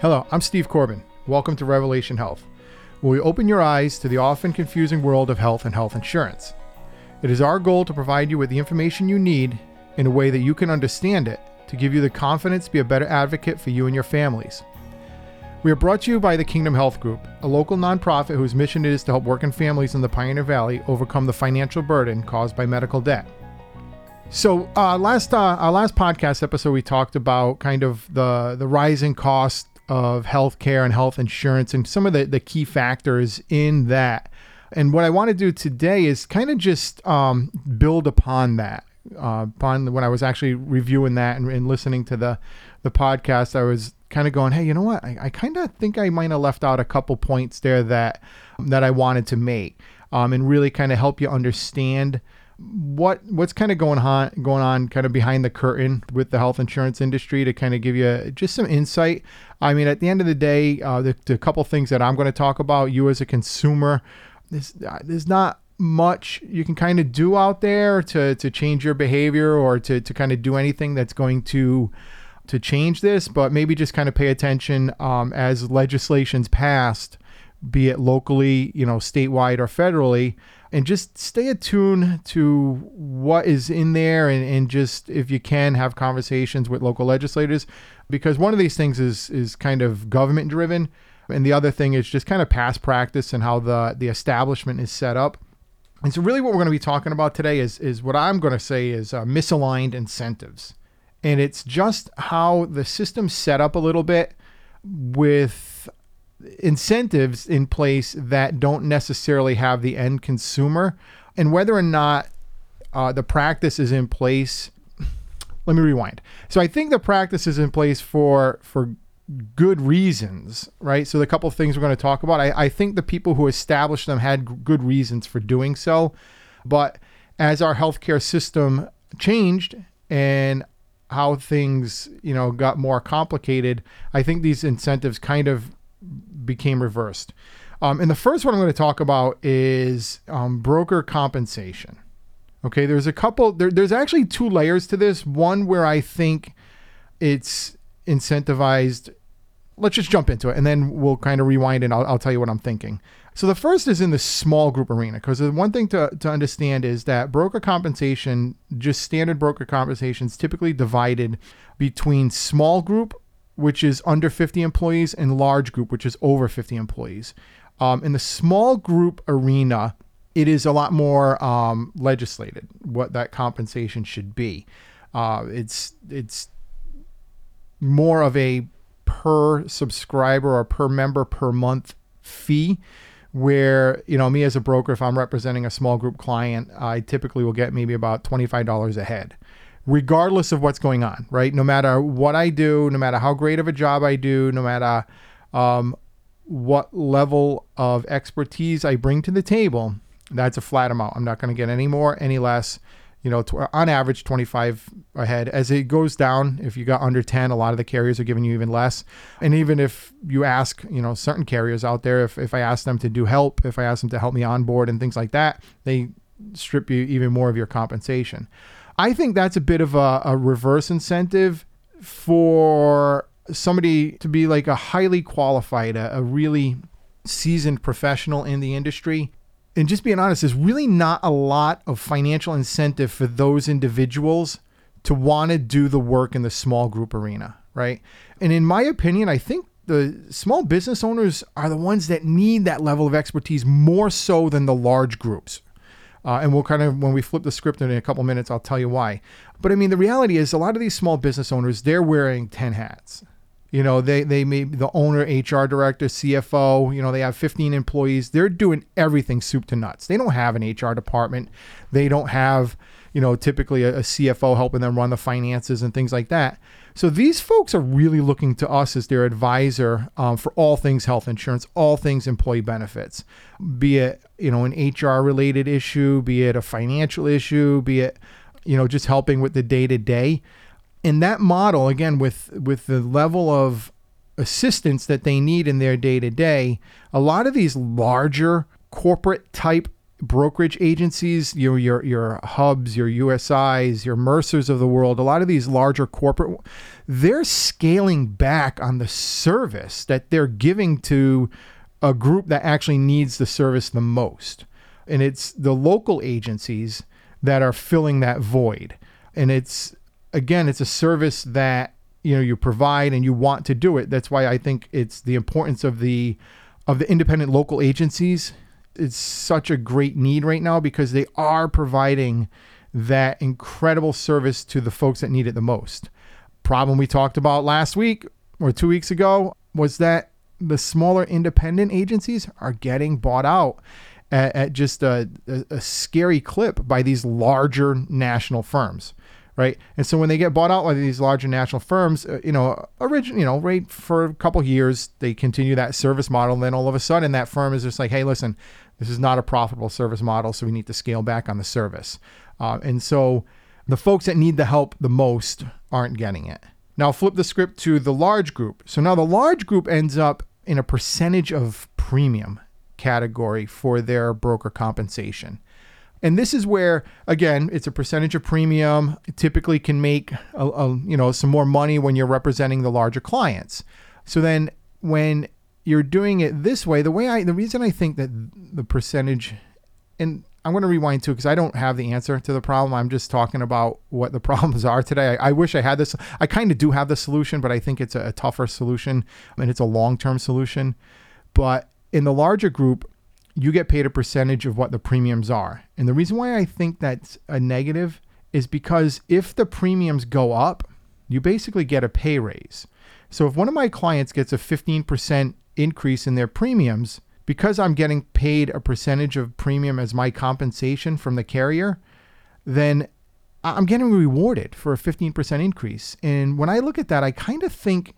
Hello, I'm Steve Corbin. Welcome to Revelation Health, where we open your eyes to the often confusing world of health and health insurance. It is our goal to provide you with the information you need in a way that you can understand it to give you the confidence to be a better advocate for you and your families. We are brought to you by the Kingdom Health Group, a local nonprofit whose mission it is to help working families in the Pioneer Valley overcome the financial burden caused by medical debt. So, uh, last uh, our last podcast episode, we talked about kind of the the rising cost of healthcare and health insurance and some of the, the key factors in that. And what I want to do today is kind of just um, build upon that. Uh, upon when I was actually reviewing that and, and, listening to the the podcast, I was kind of going, "Hey, you know what? I, I kind of think I might have left out a couple points there that that I wanted to make, um, and really kind of help you understand." What what's kind of going on going on kind of behind the curtain with the health insurance industry to kind of give you just some insight. I mean, at the end of the day, uh, the, the couple things that I'm going to talk about, you as a consumer, there's uh, there's not much you can kind of do out there to to change your behavior or to to kind of do anything that's going to to change this, but maybe just kind of pay attention um, as legislation's passed, be it locally, you know, statewide or federally and just stay attuned to what is in there and, and just if you can have conversations with local legislators because one of these things is is kind of government driven and the other thing is just kind of past practice and how the the establishment is set up. And so really what we're going to be talking about today is is what i'm going to say is uh, misaligned incentives. And it's just how the system's set up a little bit with incentives in place that don't necessarily have the end consumer. And whether or not uh, the practice is in place let me rewind. So i think the practice is in place for for good reasons right? So the couple things we're going to talk about I, I think the people who established them had good reasons for doing so. But as our healthcare system changed and how things you know got more complicated i think these incentives kind of became reversed. Um, and the first one I'm going to talk about is um, broker compensation. Okay, there's a couple, there, there's actually two layers to this. One where I think it's incentivized. Let's just jump into it and then we'll kind of rewind and I'll, I'll tell you what I'm thinking. So the first is in the small group arena because the one thing to, to understand is that broker compensation, just standard broker compensation, is typically divided between small group which is under 50 employees, and large group, which is over 50 employees. Um, in the small group arena, it is a lot more um, legislated what that compensation should be. Uh, it's it's more of a per subscriber or per member per month fee where you know me as a broker if i'm representing a small group client i typically will get maybe about $25 a head regardless of what's going on, right? No matter what I do, no matter how great of a job I do, no matter um, what level of expertise I bring to the table, that's a flat amount. I'm not going to get any more, any less. You know, on average, 25 ahead. As it goes down, if you got under 10, a lot of the carriers are giving you even less. And even if you ask, you know, certain carriers out there, if, if I ask them to do help, if I ask them to help me onboard and things like that, they strip you even more of your compensation. I think that's a bit of a, a reverse incentive for somebody to be like a highly qualified, a, a really seasoned professional in the industry. And just being honest, there's really not a lot of financial incentive for those individuals to want to do the work in the small group arena, right? And in my opinion, I think the small business owners are the ones that need that level of expertise more so than the large groups, uh, and we'll kind of, when we flip the script in a couple minutes, I'll tell you why. But I mean, the reality is a lot of these small business owners, they're wearing 10 hats. You know, they, they may be the owner, HR director, CFO, you know, they have 15 employees. They're doing everything soup to nuts. They don't have an HR department. They don't have, you know, typically a, a CFO helping them run the finances and things like that. So these folks are really looking to us as their advisor um, for all things health insurance, all things employee benefits, be it you know an HR related issue, be it a financial issue, be it you know just helping with the day to day. In that model, again with with the level of assistance that they need in their day to day, a lot of these larger corporate type brokerage agencies, your your your hubs, your USIs, your Mercers of the world, a lot of these larger corporate, they're scaling back on the service that they're giving to a group that actually needs the service the most. And it's the local agencies that are filling that void. And it's again, it's a service that you know you provide and you want to do it. That's why I think it's the importance of the of the independent local agencies it's such a great need right now because they are providing that incredible service to the folks that need it the most. Problem we talked about last week or two weeks ago was that the smaller independent agencies are getting bought out at, at just a, a, a scary clip by these larger national firms right? And so when they get bought out by these larger national firms, uh, you know, origin, you know, right for a couple years they continue that service model, and then all of a sudden that firm is just like, hey, listen, this is not a profitable service model, so we need to scale back on the service. Uh, and so the folks that need the help the most aren't getting it. Now flip the script to the large group. So now the large group ends up in a percentage of premium category for their broker compensation. And this is where, again, it's a percentage of premium. It typically can make a, a, you know some more money when you're representing the larger clients. So then, when you're doing it this way, the way I, the reason I think that the percentage, and I'm going to rewind too because I don't have the answer to the problem. I'm just talking about what the problems are today. I, I wish I had this. I kind of do have the solution, but I think it's a, a tougher solution I and it's a long term solution. But in the larger group, you get paid a percentage of what the premiums are. And the reason why I think that's a negative is because if the premiums go up, you basically get a pay raise. So if one of my clients gets a 15% increase in their premiums because I'm getting paid a percentage of premium as my compensation from the carrier, then I'm getting rewarded for a 15% increase. And when I look at that, I kind of think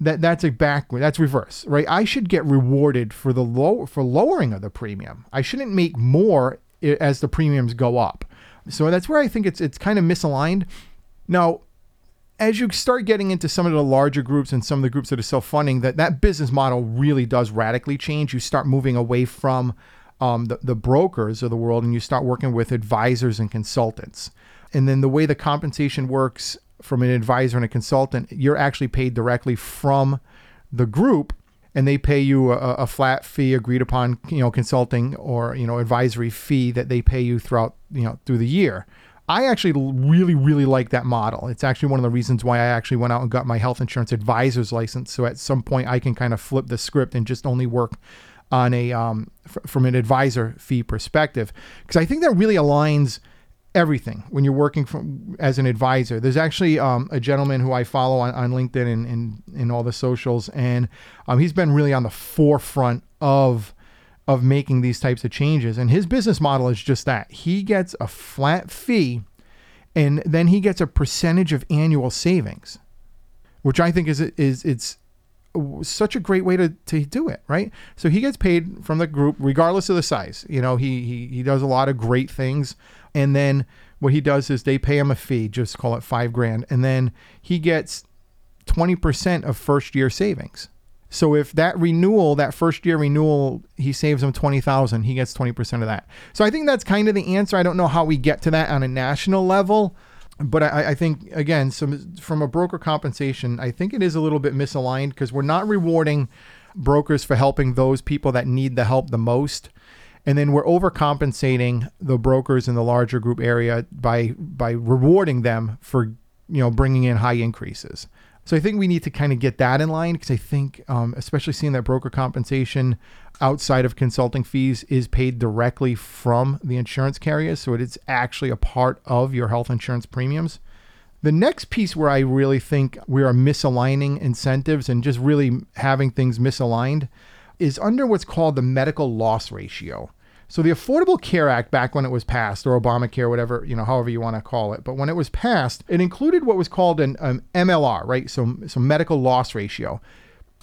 that that's a backward that's reverse right? I should get rewarded for the low for lowering of the premium. I shouldn't make more as the premiums go up. So that's where i think it's it's kind of misaligned. Now as you start getting into some of the larger groups and some of the groups that are self-funding, that that business model really does radically change. You start moving away from um, the, the brokers of the world and you start working with advisors and consultants. And then the way the compensation works from an advisor and a consultant, you're actually paid directly from the group and they pay you a, a, flat fee agreed upon, you know, consulting or, you know, advisory fee that they pay you throughout, you know, through the year. I actually really, really like that model. It's actually one of the reasons why I actually went out and got my health insurance advisor's license. So at some point, I can kind of flip the script and just only work on a um, f- from an advisor fee perspective, because I think that really aligns everything when you're working from as an advisor. There's actually um, a gentleman who I follow on, on LinkedIn and, and all the socials, and um, he's been really on the forefront of of making these types of changes. And his business model is just that he gets a flat fee and then he gets a percentage of annual savings, which I think is, is it's such a great way to, to do it, right? So he gets paid from the group regardless of the size. You know, he, he, he does a lot of great things. And then what he does is they pay him a fee, just call it five grand. And then he gets 20% of first year savings. So if that renewal, that first year renewal, he saves him twenty thousand, he gets twenty percent of that. So I think that's kind of the answer. I don't know how we get to that on a national level, but I, I think again, some from a broker compensation, I think it is a little bit misaligned because we're not rewarding brokers for helping those people that need the help the most. And then we're overcompensating the brokers in the larger group area by by rewarding them for you know bringing in high increases. So I think we need to kind of get that in line because I think, um, especially seeing that broker compensation outside of consulting fees is paid directly from the insurance carriers. So it is actually a part of your health insurance premiums. The next piece where I really think we are misaligning incentives and just really having things misaligned is under what's called the medical loss ratio. So the Affordable Care Act, back when it was passed, or Obamacare, whatever you know, however you want to call it, but when it was passed, it included what was called an um, MLR, right? So, so medical loss ratio.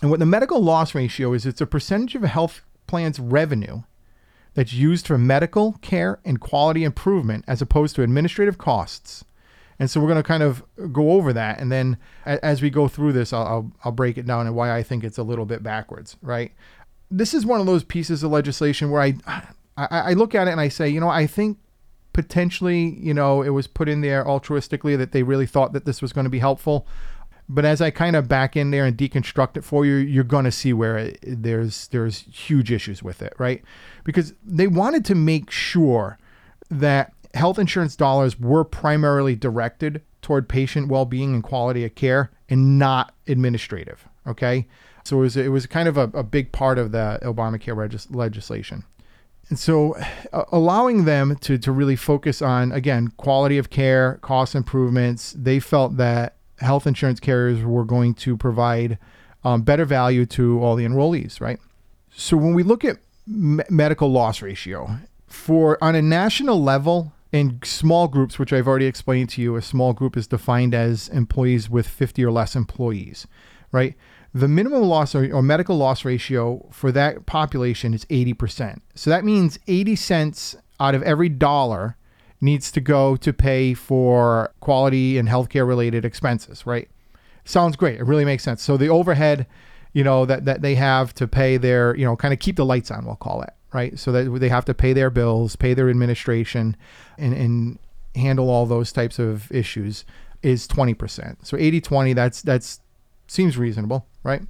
And what the medical loss ratio is, it's a percentage of a health plan's revenue that's used for medical care and quality improvement as opposed to administrative costs. And so we're going to kind of go over that, and then as we go through this, I'll, I'll, I'll break it down and why I think it's a little bit backwards, right? This is one of those pieces of legislation where I I, I look at it and I say, you know, I think potentially, you know, it was put in there altruistically that they really thought that this was going to be helpful. But as I kind of back in there and deconstruct it for you, you're going to see where it, there's there's huge issues with it, right? Because they wanted to make sure that health insurance dollars were primarily directed toward patient well-being and quality of care and not administrative, okay? So it was it was kind of a, a big part of the Obamacare regis- legislation. And so, uh, allowing them to, to really focus on, again, quality of care, cost improvements, they felt that health insurance carriers were going to provide um, better value to all the enrollees, right? So, when we look at me- medical loss ratio, for on a national level, in small groups, which I've already explained to you, a small group is defined as employees with 50 or less employees, right? The minimum loss or, or, medical loss ratio for that population is 80%. So that means 80 cents out of every dollar needs to go to pay for quality and healthcare related expenses, right? Sounds great. It really makes sense. So the overhead, you know, that, that they have to pay their, you know, kind of keep the lights on, we'll call it, right? So that they have to pay their bills, pay their administration, and, and handle all those types of issues is 20%. So 80 20, that's, that's, seems reasonable right?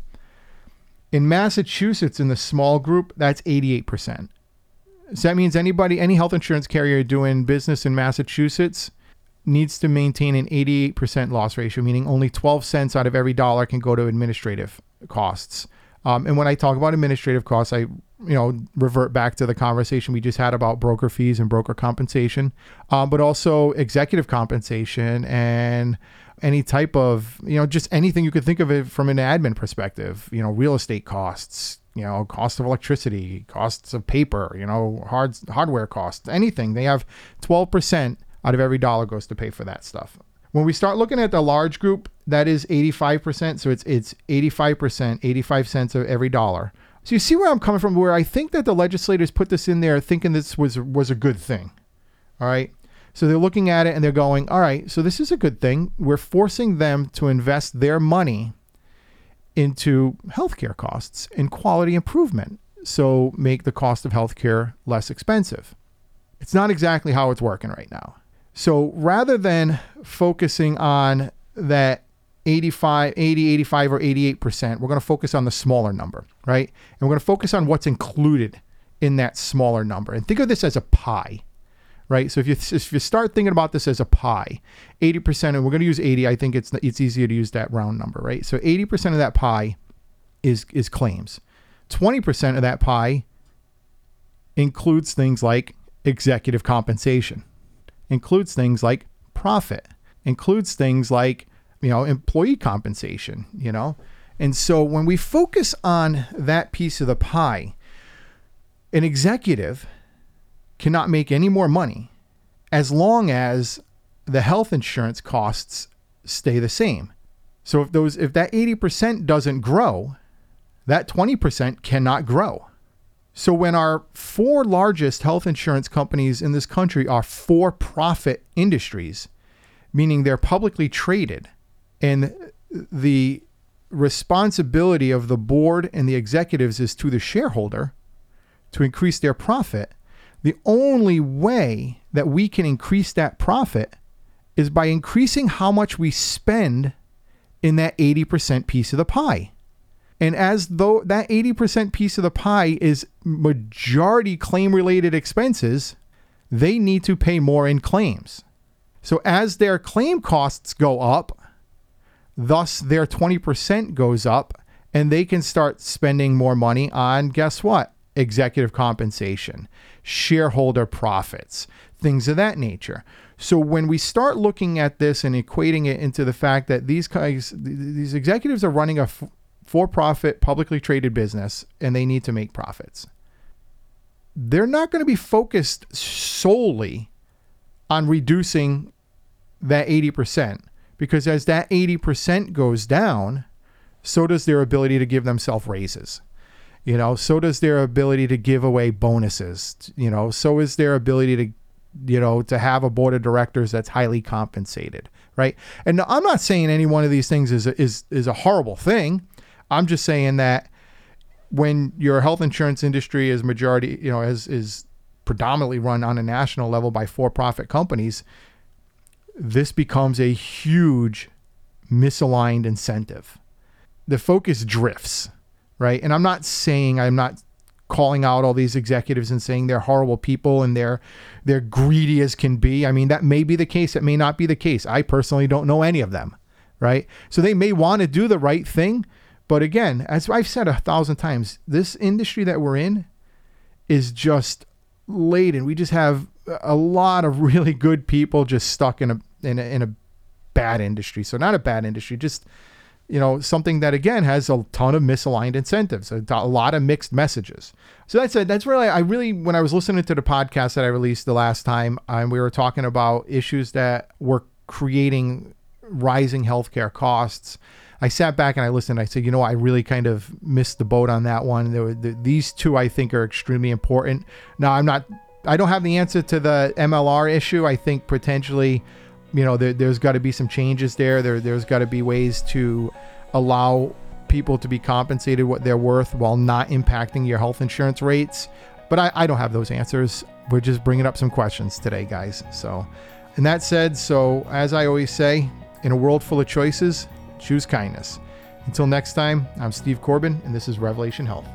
In Massachusetts, in the small group, that's 88%. So that means anybody, any health insurance carrier doing business in Massachusetts needs to maintain an 88% loss ratio, meaning only 12 cents out of every dollar can go to administrative costs. Um, and when I talk about administrative costs, I you know revert back to the conversation we just had about broker fees and broker compensation, um, but also executive compensation and any type of, you know, just anything you could think of it from an admin perspective, you know, real estate costs, you know, cost of electricity, costs of paper, you know, hard hardware costs, anything. They have 12% out of every dollar goes to pay for that stuff. When we start looking at the large group, that is 85%. So it's it's 85%, 85 cents of every dollar. So you see where I'm coming from, where I think that the legislators put this in there thinking this was was a good thing. All right. So they're looking at it and they're going, all right, so this is a good thing. We're forcing them to invest their money into healthcare costs and quality improvement. So make the cost of healthcare less expensive. It's not exactly how it's working right now. So rather than focusing on that 85, 80, 85, or 88%, we're going to focus on the smaller number, right? And we're going to focus on what's included in that smaller number. And think of this as a pie right? So if you if you start thinking about this as a pie, 80%, and we're going to use 80, I think it's it's easier to use that round number, right? So 80% of that pie is is claims. 20% of that pie includes things like executive compensation, includes things like profit, includes things like, you know, employee compensation, you know? And so when we focus on that piece of the pie, an executive cannot make any more money as long as the health insurance costs stay the same. So if those if that 80% doesn't grow, that 20% cannot grow. So when our four largest health insurance companies in this country are for-profit industries, meaning they're publicly traded and the responsibility of the board and the executives is to the shareholder to increase their profit, the only way that we can increase that profit is by increasing how much we spend in that 80% piece of the pie. And as though that 80% piece of the pie is majority claim related expenses, they need to pay more in claims. So as their claim costs go up, thus their 20% goes up, and they can start spending more money on guess what? Executive compensation, shareholder profits, things of that nature. So when we start looking at this and equating it into the fact that these guys, these executives are running a for-profit, publicly traded business, and they need to make profits, they're not going to be focused solely on reducing that 80% because as that 80% goes down, so does their ability to give themselves raises. You know, so does their ability to give away bonuses. You know, so is their ability to, you know, to have a board of directors that's highly compensated, right? And I'm not saying any one of these things is a, is is a horrible thing. I'm just saying that when your health insurance industry is majority, you know, is is predominantly run on a national level by for-profit companies, this becomes a huge misaligned incentive. The focus drifts, right? And I'm not saying I'm not calling out all these executives and saying they're horrible people and they're they're greedy as can be. I mean, that may be the case, it may not be the case. I personally don't know any of them, right? So they may want to do the right thing, but again, as I've said a thousand times, this industry that we're in is just laden. We just have a lot of really good people just stuck in a in a, in a bad industry. So not a bad industry, just you know something that again has a ton of misaligned incentives, a, a lot of mixed messages. So that's it. That's really I really when I was listening to the podcast that I released the last time, and we were talking about issues that were creating rising healthcare costs. I sat back and I listened. I said, you know, I really kind of missed the boat on that one. Were the, these two I think are extremely important. Now I'm not. I don't have the answer to the MLR issue. I think potentially you know, there, has got to be some changes there. There, there's got to be ways to allow people to be compensated what they're worth while not impacting your health insurance rates. But I, I don't have those answers. We're just bringing up some questions today, guys. So, and that said, so as I always say, in a world full of choices, choose kindness. Until next time, I'm Steve Corbin, and this is Revelation Health.